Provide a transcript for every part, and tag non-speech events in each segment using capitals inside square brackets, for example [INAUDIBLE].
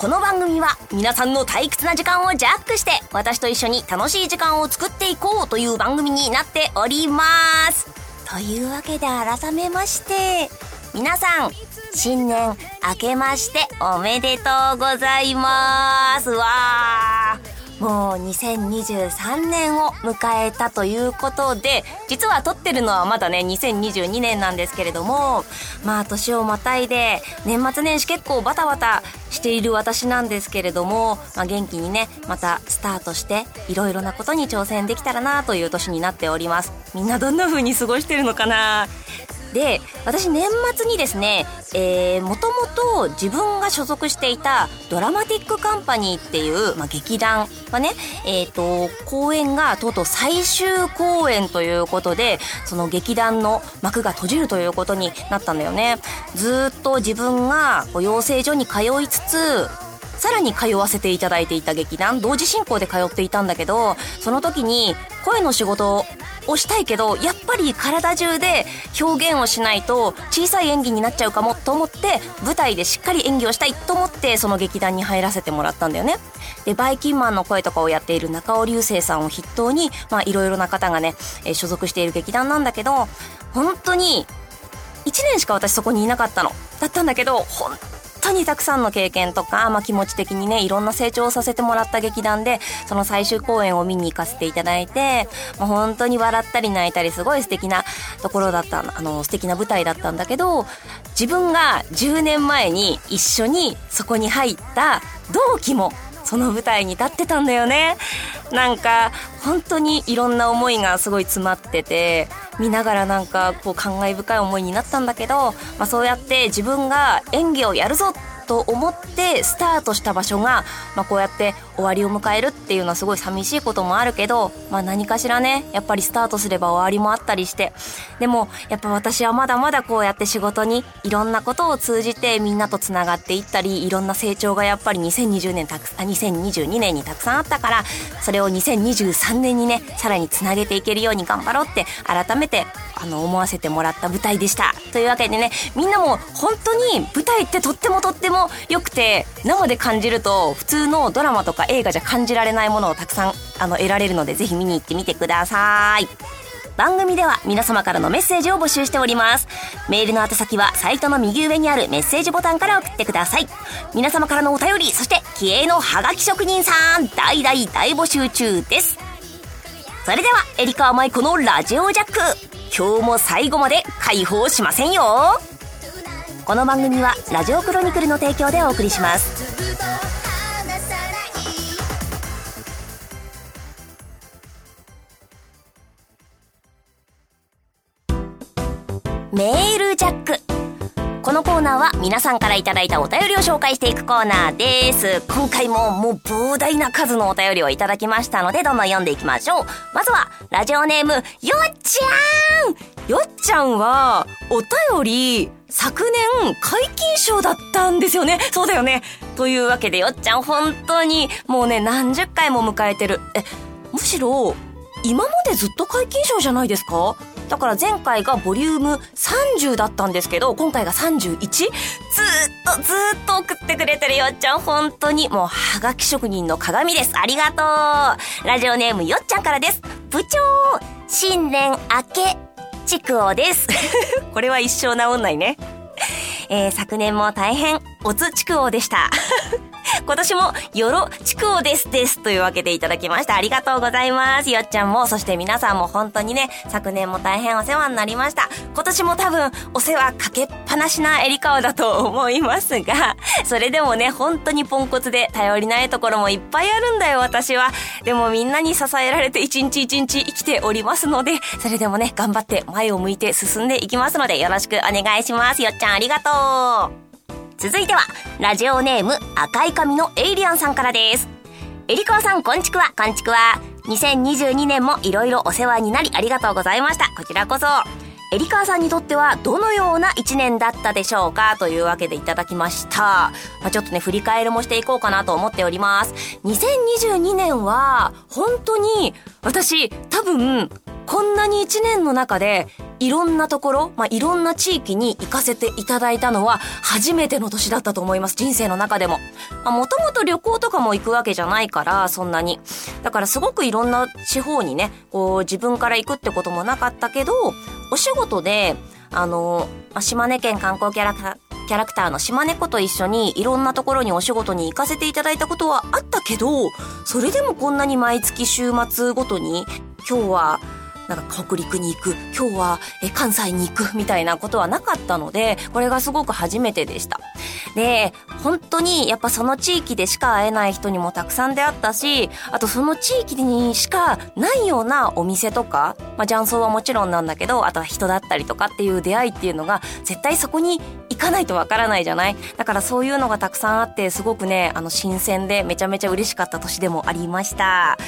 この番組は皆さんの退屈な時間をジャックして私と一緒に楽しい時間を作っていこうという番組になっております。というわけで改めまして皆さん新年明けましておめでとうございます。わー。もう2023年を迎えたということで、実は撮ってるのはまだね、2022年なんですけれども、まあ年をまたいで、年末年始結構バタバタしている私なんですけれども、まあ元気にね、またスタートして、いろいろなことに挑戦できたらなという年になっております。みんなどんな風に過ごしてるのかな？で、私年末にですね、えー、もともと自分が所属していたドラマティックカンパニーっていう、まあ、劇団はね、えっ、ー、と、公演がとうとう最終公演ということで、その劇団の幕が閉じるということになったんだよね。ずっと自分が養成所に通いつつ、さらに通わせていただいていた劇団、同時進行で通っていたんだけど、その時に声の仕事をしたいけど、やっぱり体中で表現をしないと小さい演技になっちゃうかもと思って、舞台でしっかり演技をしたいと思って、その劇団に入らせてもらったんだよね。で、バイキンマンの声とかをやっている中尾流星さんを筆頭に、まあいろいろな方がね、えー、所属している劇団なんだけど、本当に、1年しか私そこにいなかったの。だったんだけど、本当にたくさんの経験とか、まあ、気持ち的にね、いろんな成長をさせてもらった劇団で、その最終公演を見に行かせていただいて、まあ、本当に笑ったり泣いたり、すごい素敵なところだった、あの、素敵な舞台だったんだけど、自分が10年前に一緒にそこに入った同期も、その舞台に立ってたんだよね。なんか、本当にいろんな思いがすごい詰まってて、見ながらなんかこう感慨深い思いになったんだけど、まあそうやって自分が演技をやるぞと思ってスタートした場所が、まあ、こうやって終わりを迎えるっていうのはすごい寂しいこともあるけど、まあ、何かしらねやっぱりスタートすれば終わりもあったりしてでもやっぱ私はまだまだこうやって仕事にいろんなことを通じてみんなとつながっていったりいろんな成長がやっぱり2020年たくあ2022年にたくさんあったからそれを2023年にねさらにつなげていけるように頑張ろうって改めてあの思わせてもらった舞台でした。というわけでねみんなも本当に舞台ってとってもとっても良くて生で感じると普通のドラマとか映画じゃ感じられないものをたくさんあの得られるのでぜひ見に行ってみてください番組では皆様からのメッセージを募集しております。メールの宛先はサイトの右上にあるメッセージボタンから送ってください。皆様からのお便り、そして気鋭のハガキ職人さん、大大大募集中です。それでは、エリカーマイコのラジオジャック。今日も最後まで解放しませんよ。この番組はラジオクロニクルの提供でお送りしますメールジャックこのコーナーは皆さんからいただいたお便りを紹介していくコーナーです。今回ももう膨大な数のお便りをいただきましたので、どんどん読んでいきましょう。まずは、ラジオネーム、よっちゃんよっちゃんは、お便り、昨年解禁賞だったんですよね。そうだよね。というわけでよっちゃん本当にもうね何十回も迎えてる。え、むしろ今までずっと解禁賞じゃないですか？だから前回がボリューム30だったんですけど、今回が 31? ずーっとずーっと送ってくれてるよっちゃん、本当にもうはがき職人の鏡です。ありがとう。ラジオネームよっちゃんからです。部長、新年明け、ちくおです。[LAUGHS] これは一生治んないね。えー、昨年も大変、おつちくおでした。今年もよろちくおですですというわけでいただきました。ありがとうございます。よっちゃんも、そして皆さんも本当にね、昨年も大変お世話になりました。今年も多分お世話かけっぱなしなエリカワだと思いますが、それでもね、本当にポンコツで頼りないところもいっぱいあるんだよ、私は。でもみんなに支えられて一日一日生きておりますので、それでもね、頑張って前を向いて進んでいきますので、よろしくお願いします。よっちゃんありがとう。続いては、ラジオネーム赤い髪のエイリアンさんからです。エリカワさん、こんちくわ、こんちくわ。2022年もいろいろお世話になりありがとうございました。こちらこそ。エリカーさんにとってはどのような一年だったでしょうか？というわけでいただきました。まあ、ちょっとね、振り返りもしていこうかなと思っております。2022年は、本当に、私、多分、こんなに一年の中で、いろんなところ、まあ、いろんな地域に行かせていただいたのは、初めての年だったと思います。人生の中でも。まあ、もともと旅行とかも行くわけじゃないから、そんなに。だからすごくいろんな地方にね、こう、自分から行くってこともなかったけど、お仕事で、あの、島根県観光キャラクター、キャラクターの島猫と一緒にいろんなところにお仕事に行かせていただいたことはあったけど、それでもこんなに毎月週末ごとに、今日はなんか北陸に行く、今日は関西に行くみたいなことはなかったので、これがすごく初めてでした。で、本当にやっぱその地域でしか会えない人にもたくさん出会ったし、あとその地域にしかないようなお店とか、まあ雀荘はもちろんなんだけど、あとは人だったりとかっていう出会いっていうのが絶対そこに行かないとわからないじゃない？だからそういうのがたくさんあって、すごくね、あの新鮮でめちゃめちゃ嬉しかった年でもありました。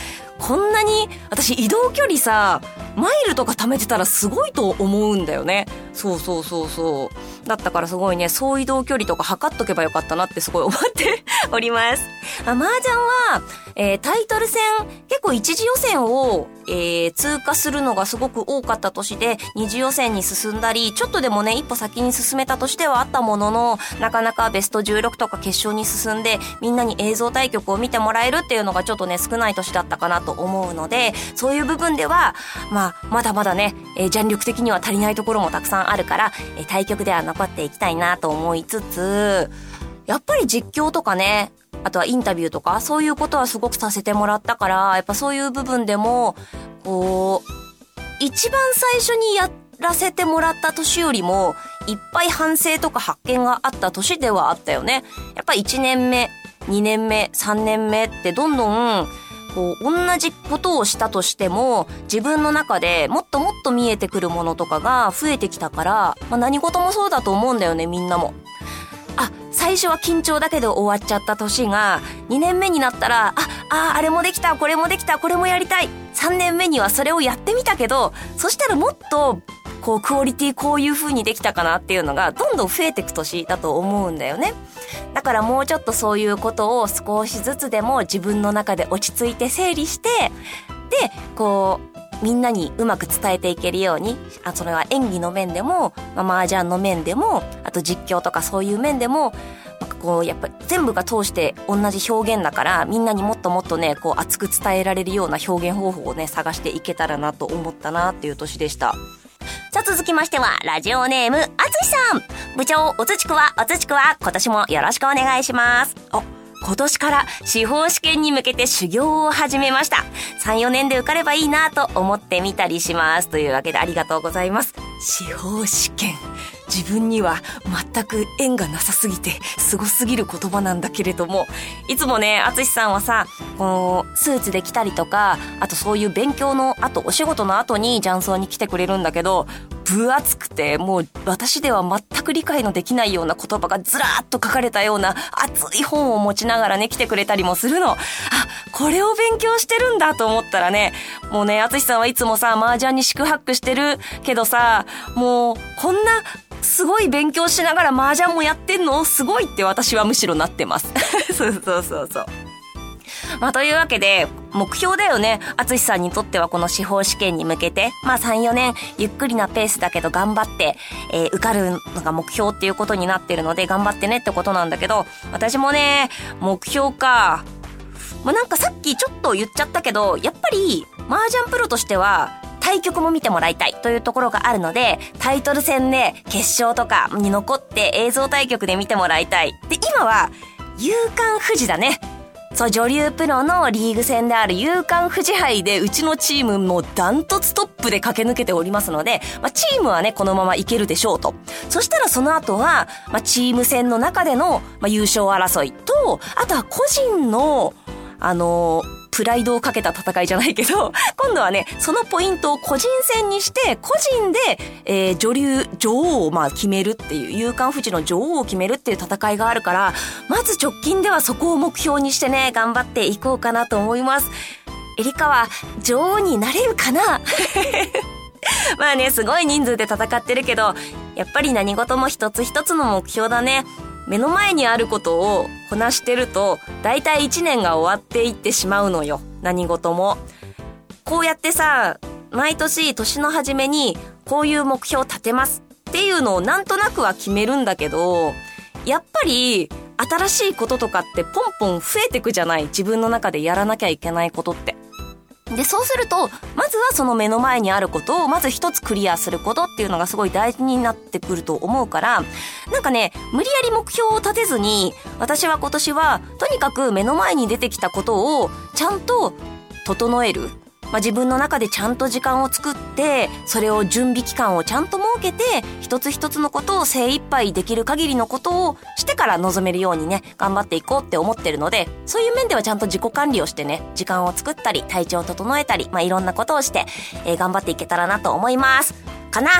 こんなに、私移動距離さ、マイルとか貯めてたらすごいと思うんだよね。そうそうそうそう。だったからすごいね、総移動距離とか測っとけばよかったなってすごい思って [LAUGHS] おります。あ、麻雀は、えー、タイトル戦、結構一次予選を、えー、通過するのがすごく多かった年で、二次予選に進んだり、ちょっとでもね、一歩先に進めた年ではあったものの、なかなかベスト16とか決勝に進んで、みんなに映像対局を見てもらえるっていうのがちょっとね、少ない年だったかなと思うので、そういう部分では、まあ、まだまだね、えー、ジャン力的には足りないところもたくさんあるから、えー、対局では残っていきたいなと思いつつ、やっぱり実況とかね、あとはインタビューとか、そういうことはすごくさせてもらったから、やっぱそういう部分でも、こう、一番最初にやらせてもらった年よりも、いっぱい反省とか発見があった年ではあったよね。やっぱ1年目、2年目、3年目ってどんどん、こう、同じことをしたとしても、自分の中でもっともっと見えてくるものとかが増えてきたから、まあ何事もそうだと思うんだよね、みんなも。あ、最初は緊張だけど終わっちゃった年が、2年目になったら、あ、あ、あれもできた、これもできた、これもやりたい。3年目にはそれをやってみたけど、そしたらもっと、こう、クオリティこういう風にできたかなっていうのが、どんどん増えていく年だと思うんだよね。だからもうちょっとそういうことを少しずつでも自分の中で落ち着いて整理して、で、こう、みんなにうまく伝えていけるように、あ、それは演技の面でも、まあ、麻雀の面でも、あと実況とかそういう面でも、こう、やっぱ全部が通して同じ表現だから、みんなにもっともっとね、こう熱く伝えられるような表現方法をね、探していけたらなと思ったなっていう年でした。さあ続きましては、ラジオネーム、あつしさん部長、おつちくわ、おつちくわ、今年もよろしくお願いします。あ、今年から司法試験に向けて修行を始めました。3、4年で受かればいいなと思ってみたりします。というわけでありがとうございます。司法試験。自分には全く縁がなさすぎて、凄すぎる言葉なんだけれども、いつもね、あつしさんはさ、この、スーツで来たりとか、あとそういう勉強の後、お仕事の後に雀荘に来てくれるんだけど、分厚くて、もう私では全く理解のできないような言葉がずらーっと書かれたような熱い本を持ちながらね、来てくれたりもするの。あ、これを勉強してるんだと思ったらね、もうね、あつしさんはいつもさ、麻雀に四苦八苦してるけどさ、もう、こんなすごい勉強しながら麻雀もやってんの？すごいって私はむしろなってます。[LAUGHS] そうそうそうそう。まあ、というわけで、目標だよね。あつしさんにとってはこの司法試験に向けて、まあ3、4年、ゆっくりなペースだけど頑張って、えー、受かるのが目標っていうことになってるので、頑張ってねってことなんだけど、私もね、目標か。まあ、なんかさっきちょっと言っちゃったけど、やっぱり、麻雀プロとしては、対局も見てもらいたいというところがあるので、タイトル戦で決勝とかに残って映像対局で見てもらいたい。で、今は、夕刊富士だね。そう、女流プロのリーグ戦である勇敢富士杯で、うちのチームもダントツトップで駆け抜けておりますので、まあ、チームはね、このままいけるでしょうと。そしたらその後は、まあ、チーム戦の中での、まあ、優勝争いと、あとは個人の、あのープライドをかけた戦いじゃないけど、[LAUGHS] 今度はね、そのポイントを個人戦にして、個人で、えー、女流、女王をまあ決めるっていう、勇敢富士の女王を決めるっていう戦いがあるから、まず直近ではそこを目標にしてね、頑張っていこうかなと思います。エリカは女王になれるかな？[LAUGHS] まあね、すごい人数で戦ってるけど、やっぱり何事も一つ一つの目標だね。目の前にあることをこなしてると、だいたい一年が終わっていってしまうのよ。何事も。こうやってさ、毎年年の初めにこういう目標を立てますっていうのをなんとなくは決めるんだけど、やっぱり新しいこととかってポンポン増えてくじゃない？自分の中でやらなきゃいけないことって。で、そうすると、まずはその目の前にあることを、まず一つクリアすることっていうのがすごい大事になってくると思うから、なんかね、無理やり目標を立てずに、私は今年は、とにかく目の前に出てきたことを、ちゃんと整える。まあ、自分の中でちゃんと時間を作って、それを準備期間をちゃんと設けて、一つ一つのことを精一杯できる限りのことをしてから臨めるようにね、頑張っていこうって思ってるので、そういう面ではちゃんと自己管理をしてね、時間を作ったり、体調を整えたり、まあ、いろんなことをして、えー、頑張っていけたらなと思います。かな？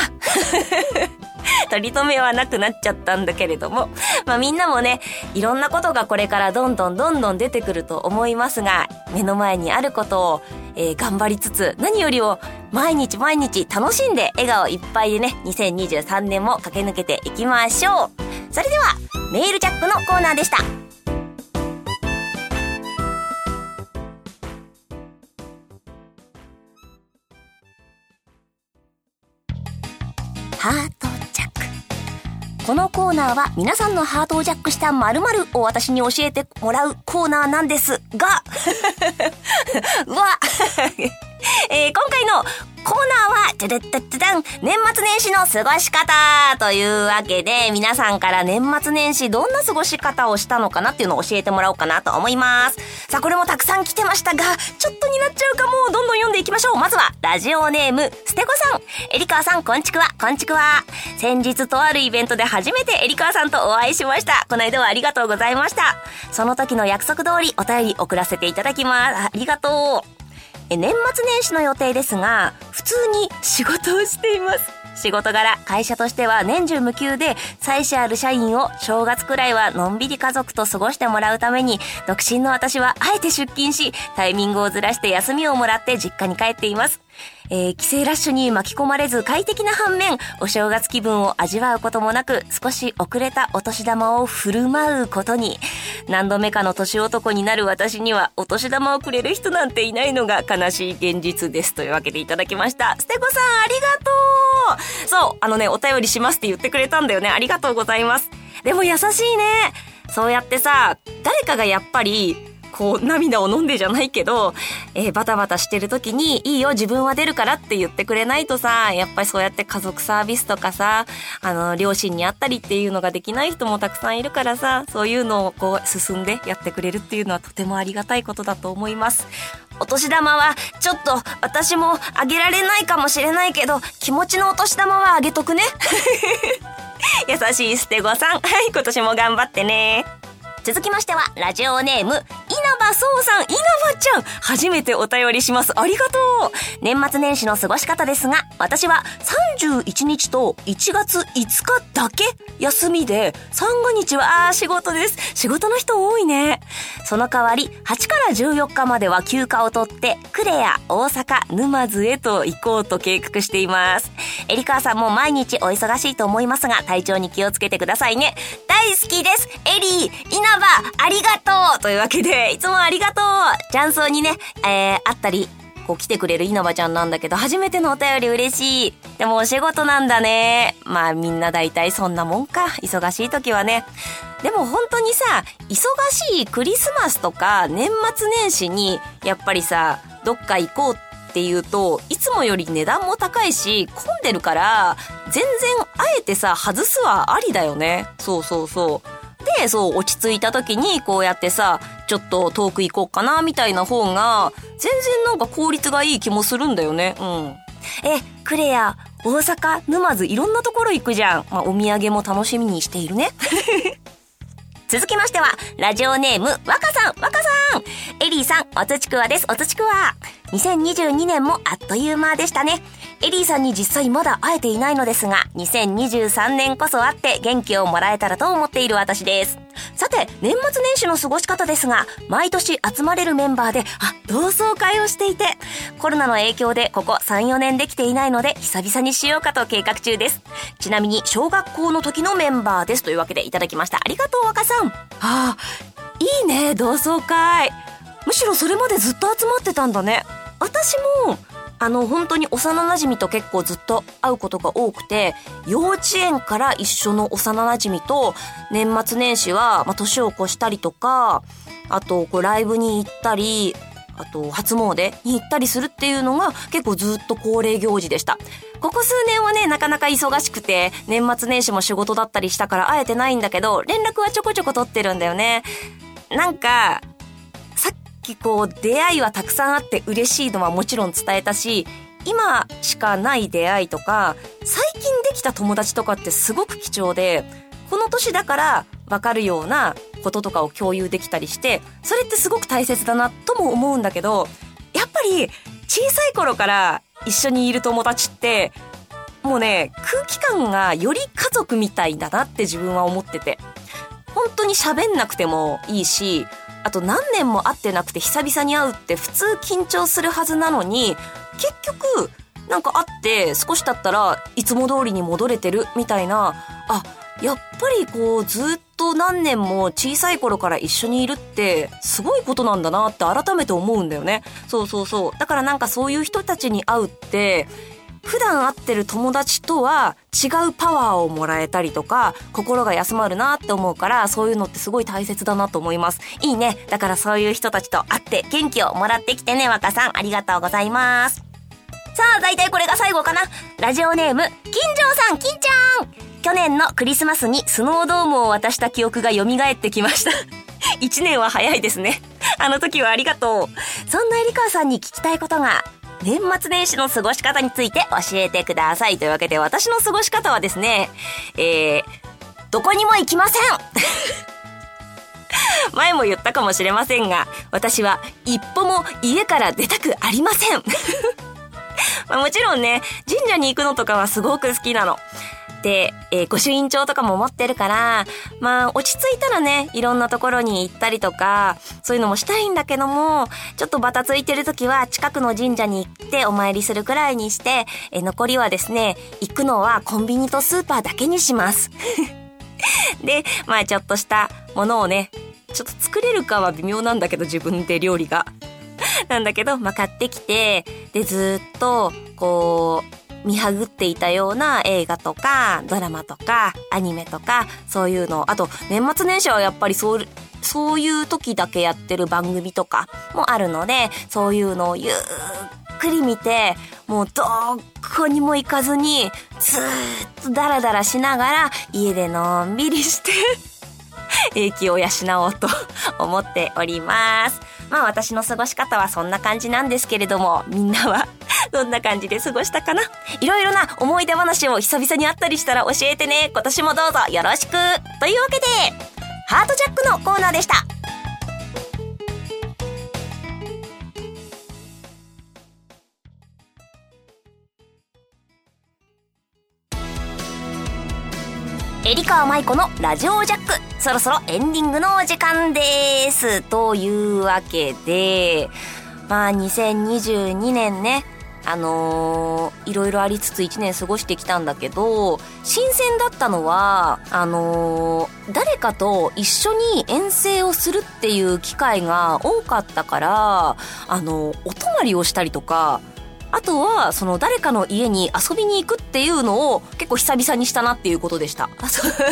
[LAUGHS] 取り留めはなくなっちゃったんだけれども、まあみんなもね、いろんなことがこれからどんどんどんどん出てくると思いますが、目の前にあることを、えー、頑張りつつ、何よりを毎日毎日楽しんで笑顔いっぱいでね、2023年も駆け抜けていきましょう。それでは、メールジャックのコーナーでした。ハート。このコーナーは皆さんのハートをジャックした〇〇を私に教えてもらうコーナーなんですが、[LAUGHS] うわ。[LAUGHS] えー、今回のコーナーは、てるってってたん、年末年始の過ごし方というわけで、皆さんから年末年始どんな過ごし方をしたのかなっていうのを教えてもらおうかなと思います。さあ、これもたくさん来てましたが、ちょっとになっちゃうかも。どんどん読んでいきましょう。まずは、ラジオネーム、ステゴさん。エリカワさん、こんちくわ、こんちくわ。先日とあるイベントで初めてエリカワさんとお会いしました。この間はありがとうございました。その時の約束通りお便り送らせていただきます。ありがとう。年末年始の予定ですが、普通に仕事をしています。仕事柄、会社としては年中無休で、妻子ある社員を正月くらいはのんびり家族と過ごしてもらうために、独身の私はあえて出勤し、タイミングをずらして休みをもらって実家に帰っています。えー、帰省ラッシュに巻き込まれず快適な反面、お正月気分を味わうこともなく、少し遅れたお年玉を振る舞うことに、何度目かの年男になる私には、お年玉をくれる人なんていないのが悲しい現実です。というわけでいただきました。ステコさん、ありがとうそう、あのね、お便りしますって言ってくれたんだよね。ありがとうございます。でも優しいね。そうやってさ、誰かがやっぱり、こう、涙を飲んでじゃないけど、えー、バタバタしてる時に、いいよ、自分は出るからって言ってくれないとさ、やっぱりそうやって家族サービスとかさ、あの、両親に会ったりっていうのができない人もたくさんいるからさ、そういうのをこう、進んでやってくれるっていうのはとてもありがたいことだと思います。お年玉は、ちょっと、私もあげられないかもしれないけど、気持ちのお年玉はあげとくね。[LAUGHS] 優しい捨て子さん。はい、今年も頑張ってね。続きましては、ラジオネーム、稲葉壮さん、稲葉ちゃん、初めてお便りします。ありがとう。年末年始の過ごし方ですが、私は31日と1月5日だけ休みで、三が日は、仕事です。仕事の人多いね。その代わり、8から14日までは休暇を取って、クレア、大阪、沼津へと行こうと計画しています。エリカーさんも毎日お忙しいと思いますが、体調に気をつけてくださいね。大好きです。エリー、稲、ありがとうというわけで、いつもありがとうチャンスにね、えー、あったり、こう来てくれる稲葉ちゃんなんだけど、初めてのお便り嬉しい。でもお仕事なんだね。まあみんな大体そんなもんか。忙しい時はね。でも本当にさ、忙しいクリスマスとか年末年始に、やっぱりさ、どっか行こうっていうと、いつもより値段も高いし、混んでるから、全然あえてさ、外すはありだよね。そうそうそう。で、そう、落ち着いた時に、こうやってさ、ちょっと遠く行こうかな、みたいな方が、全然なんか効率がいい気もするんだよね。うん。え、クレア、大阪、沼津、いろんなところ行くじゃん。まあ、お土産も楽しみにしているね。[LAUGHS] 続きましては、ラジオネーム、若さん、若さんエリーさん、おつちくわです、おつちくわ。2022年もあっという間でしたね。エリーさんに実際まだ会えていないのですが、2023年こそ会って元気をもらえたらと思っている私です。さて、年末年始の過ごし方ですが、毎年集まれるメンバーで、あ、同窓会をしていて、コロナの影響でここ3、4年できていないので、久々にしようかと計画中です。ちなみに、小学校の時のメンバーです。というわけでいただきました。ありがとう、若さん。ああ、いいね、同窓会。むしろそれまでずっと集まってたんだね。私も、あの、本当に幼馴染と結構ずっと会うことが多くて、幼稚園から一緒の幼馴染と、年末年始は、まあ、年を越したりとか、あと、こう、ライブに行ったり、あと、初詣に行ったりするっていうのが結構ずっと恒例行事でした。ここ数年はね、なかなか忙しくて、年末年始も仕事だったりしたから会えてないんだけど、連絡はちょこちょこ取ってるんだよね。なんか、きこう出会いはたくさんあって嬉しいのはもちろん伝えたし、今しかない出会いとか、最近できた友達とかってすごく貴重で、この年だからわかるようなこととかを共有できたりして、それってすごく大切だなとも思うんだけど、やっぱり小さい頃から一緒にいる友達って、もうね、空気感がより家族みたいだなって自分は思ってて。本当に喋んなくてもいいし、あと何年も会ってなくて久々に会うって普通緊張するはずなのに、結局、なんか会って少し経ったらいつも通りに戻れてるみたいな、あ、やっぱりこうずっと何年も小さい頃から一緒にいるってすごいことなんだなって改めて思うんだよね。そうそうそう。だからなんかそういう人たちに会うって普段会ってる友達とは違うパワーをもらえたりとか、心が休まるなって思うから、そういうのってすごい大切だなと思います。いいね。だからそういう人たちと会って元気をもらってきてね、若さん。ありがとうございます。さあ、大体これが最後かな。ラジオネーム、金城さん、金ちゃん去年のクリスマスにスノードームを渡した記憶が蘇ってきました。[LAUGHS] 一年は早いですね。あの時はありがとう。そんなエリカーさんに聞きたいことが年末年始の過ごし方について教えてください。というわけで、私の過ごし方はですね、えー、どこにも行きません [LAUGHS] 前も言ったかもしれませんが、私は一歩も家から出たくありません。[LAUGHS] まあ、もちろんね、神社に行くのとかはすごく好きなの。で、えー、御朱印帳とかも持ってるから、まあ、落ち着いたらね、いろんなところに行ったりとか、そういうのもしたいんだけども、ちょっとバタついてる時は近くの神社に行ってお参りするくらいにして、えー、残りはですね、行くのはコンビニとスーパーだけにします。[LAUGHS] で、まあちょっとしたものをね、ちょっと作れるかは微妙なんだけど、自分で料理が。なんだけど、まあ買ってきて、で、ずっと、こう、見はぐっていたような映画とか、ドラマとか、アニメとか、そういうの。あと、年末年始はやっぱりそう、そういう時だけやってる番組とかもあるので、そういうのをゆっくり見て、もうどこにも行かずに、ずっとダラダラしながら、家でのんびりして [LAUGHS] 英気を養おうと [LAUGHS] 思っております。まあ私の過ごし方はそんな感じなんですけれども、みんなはどんな感じで過ごしたかな？いろいろな思い出話を久々にあったりしたら教えてね。今年もどうぞよろしく。というわけで、ハートジャックのコーナーでした。エリカーマイコのラジオジャック。そろそろエンディングのお時間です。というわけで、まあ2022年ね、あのー、いろいろありつつ1年過ごしてきたんだけど、新鮮だったのは、あのー、誰かと一緒に遠征をするっていう機会が多かったから、あのー、お泊まりをしたりとか、あとは、その誰かの家に遊びに行くっていうのを結構久々にしたなっていうことでした。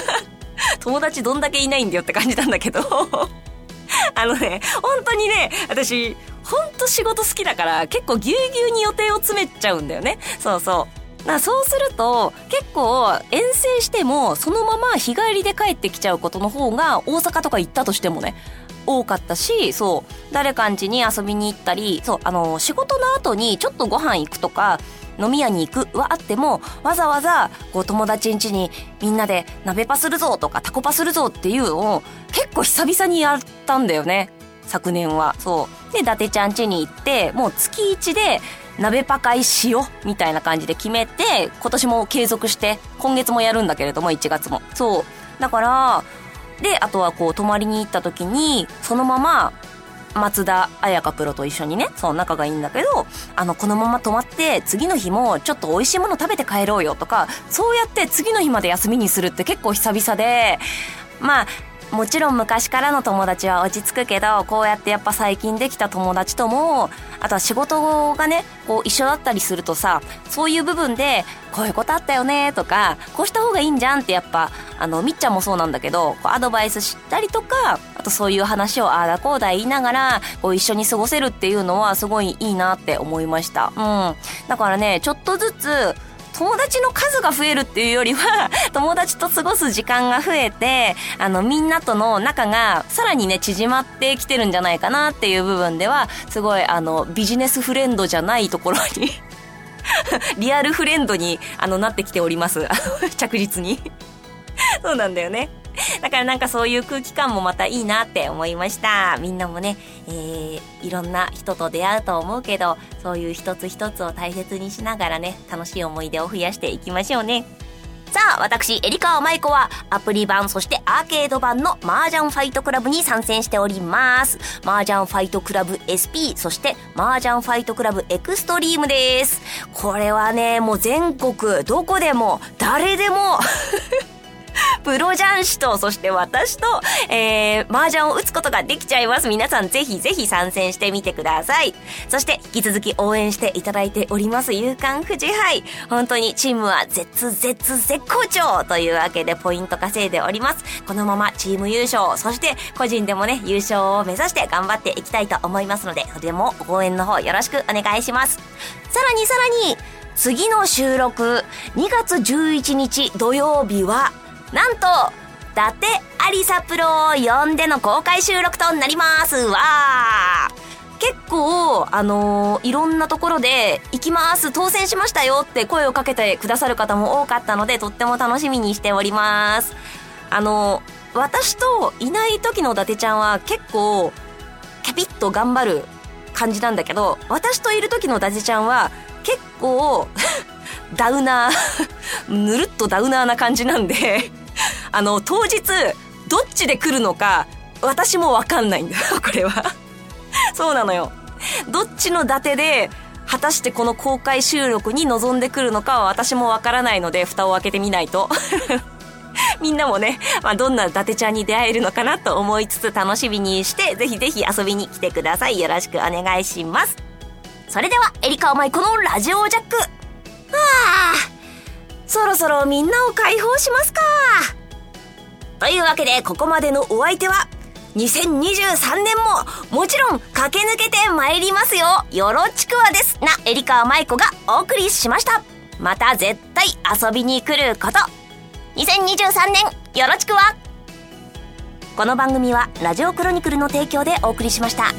[LAUGHS] 友達どんだけいないんだよって感じなんだけど [LAUGHS] あのね、本当にね、私、ほんと仕事好きだから結構ぎゅうぎゅうに予定を詰めちゃうんだよね。そうそう。だそうすると結構遠征してもそのまま日帰りで帰ってきちゃうことの方が大阪とか行ったとしてもね多かったし、そう、誰かん家に遊びに行ったり、そう、あの、仕事の後にちょっとご飯行くとか、飲み屋に行くはあっても、わざわざ、こう、友達ん家にみんなで鍋パするぞとかタコパするぞっていうのを、結構久々にやったんだよね。昨年は。そう。で、伊達ちゃん家に行って、もう月一で、鍋パ会しようみたいな感じで決めて、今年も継続して、今月もやるんだけれども、1月も。そう。だから、で、あとはこう、泊まりに行った時に、そのまま、松田彩香プロと一緒にね、そう仲がいいんだけど、あの、このまま泊まって、次の日もちょっと美味しいもの食べて帰ろうよとか、そうやって次の日まで休みにするって結構久々で、まあ、もちろん昔からの友達は落ち着くけど、こうやってやっぱ最近できた友達とも、あとは仕事がね、こう一緒だったりするとさ、そういう部分で、こういうことあったよねとか、こうした方がいいんじゃんってやっぱ、あの、みっちゃんもそうなんだけど、アドバイスしたりとか、あとそういう話をああだこうだ言いながら、こう一緒に過ごせるっていうのはすごいいいなって思いました。うん。だからね、ちょっとずつ、友達の数が増えるっていうよりは、[LAUGHS] 友達と過ごす時間が増えて、あの、みんなとの仲がさらにね、縮まってきてるんじゃないかなっていう部分では、すごい、あの、ビジネスフレンドじゃないところに [LAUGHS] リアルフレンドに、あの、なってきております。[LAUGHS] 着実にそうなんだよね。[LAUGHS] だからなんかそういう空気感もまたいいなって思いました。みんなもね、えー、いろんな人と出会うと思うけど、そういう一つ一つを大切にしながらね、楽しい思い出を増やしていきましょうね。さあ、私、エリカワマイコは、アプリ版、そしてアーケード版の麻雀ファイトクラブに参戦しております。麻雀ファイトクラブ SP、そして麻雀ファイトクラブエクストリームです。これはね、もう全国、どこでも、誰でも [LAUGHS] [LAUGHS] プロ雀士と、そして私と、えー、麻雀を打つことができちゃいます。皆さんぜひぜひ参戦してみてください。そして引き続き応援していただいております、勇敢富士杯。本当にチームは絶絶絶好調というわけでポイント稼いでおります。このままチーム優勝、そして個人でもね、優勝を目指して頑張っていきたいと思いますので、それも応援の方よろしくお願いします。さらにさらに、次の収録、2月11日土曜日は、なんと、伊達ありさプロを呼んでの公開収録となります。わ結構、あのー、いろんなところで、行きます、当選しましたよって声をかけてくださる方も多かったので、とっても楽しみにしております。あのー、私といない時の伊達ちゃんは結構、キャピッと頑張る感じなんだけど、私といる時の伊達ちゃんは結構 [LAUGHS] ダウナー [LAUGHS] ぬるっとダウナーな感じなんで。[LAUGHS] あの、当日、どっちで来るのか、私もわかんないんだよ、[LAUGHS] これは。そうなのよ。どっちの伊達で、果たしてこの公開収録に臨んでくるのかは私もわからないので、蓋を開けてみないと。[LAUGHS] みんなもね、まあ、どんな伊達ちゃんに出会えるのかなと思いつつ楽しみにして、ぜひぜひ遊びに来てください。よろしくお願いします。それでは、エリカお前このラジオジャック。はあ、そろそろみんなを解放しますか。というわけで、ここまでのお相手は、2023年も、もちろん、駆け抜けて参りますよ。よろちくわです。な、エリカ舞子がお送りしました。また絶対遊びに来ること。2023年、よろちくわ。この番組は、ラジオクロニクルの提供でお送りしました。